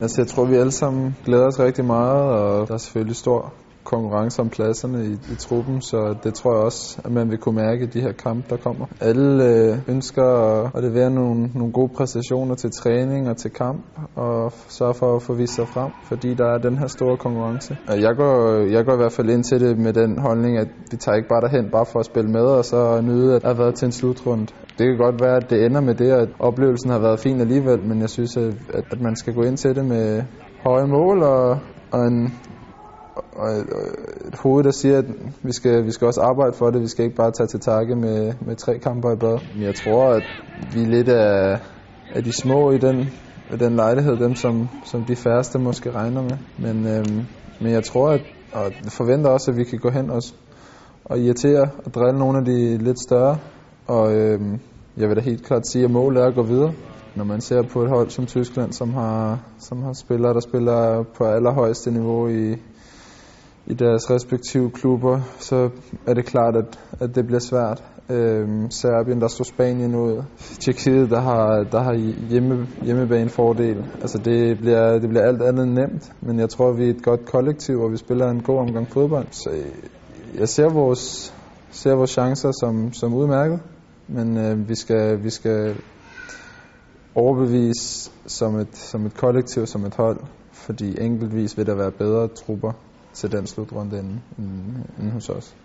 Altså, jeg tror, vi alle sammen glæder os rigtig meget, og der er selvfølgelig stor konkurrence om pladserne i, i truppen, så det tror jeg også, at man vil kunne mærke i de her kampe, der kommer. Alle øh, ønsker at, levere nogle, nogle gode præstationer til træning og til kamp, og sørge for at få vist sig frem, fordi der er den her store konkurrence. Jeg går, jeg går i hvert fald ind til det med den holdning, at vi tager ikke bare derhen bare for at spille med, og så nyde at have været til en slutrunde. Det kan godt være, at det ender med det, at oplevelsen har været fin alligevel, men jeg synes, at, at man skal gå ind til det med høje mål og, og en, og et, et hoved, der siger, at vi skal, vi skal også arbejde for det. Vi skal ikke bare tage til takke med, med tre kamper i bad. Men jeg tror, at vi er lidt af, af de små i den, i den lejlighed, dem som, som de færreste måske regner med. Men, øhm, men jeg tror, at, og forventer også, at vi kan gå hen og, og irritere og drille nogle af de lidt større. Og øhm, jeg vil da helt klart sige, at målet er at gå videre. Når man ser på et hold som Tyskland, som har, som har spillere, der spiller på allerhøjeste niveau i, i deres respektive klubber, så er det klart, at, at det bliver svært. Øhm, Serbien, der står Spanien ud. Tjekkiet, der har, der har hjemme, hjemmebane fordel. Altså det bliver, det bliver alt andet nemt, men jeg tror, vi er et godt kollektiv, og vi spiller en god omgang fodbold. Så jeg ser vores, ser vores chancer som, som udmærket, men øh, vi, skal, vi skal overbevise som et, som et kollektiv, som et hold, fordi enkeltvis vil der være bedre trupper til den slutrunde end, end, end hos os.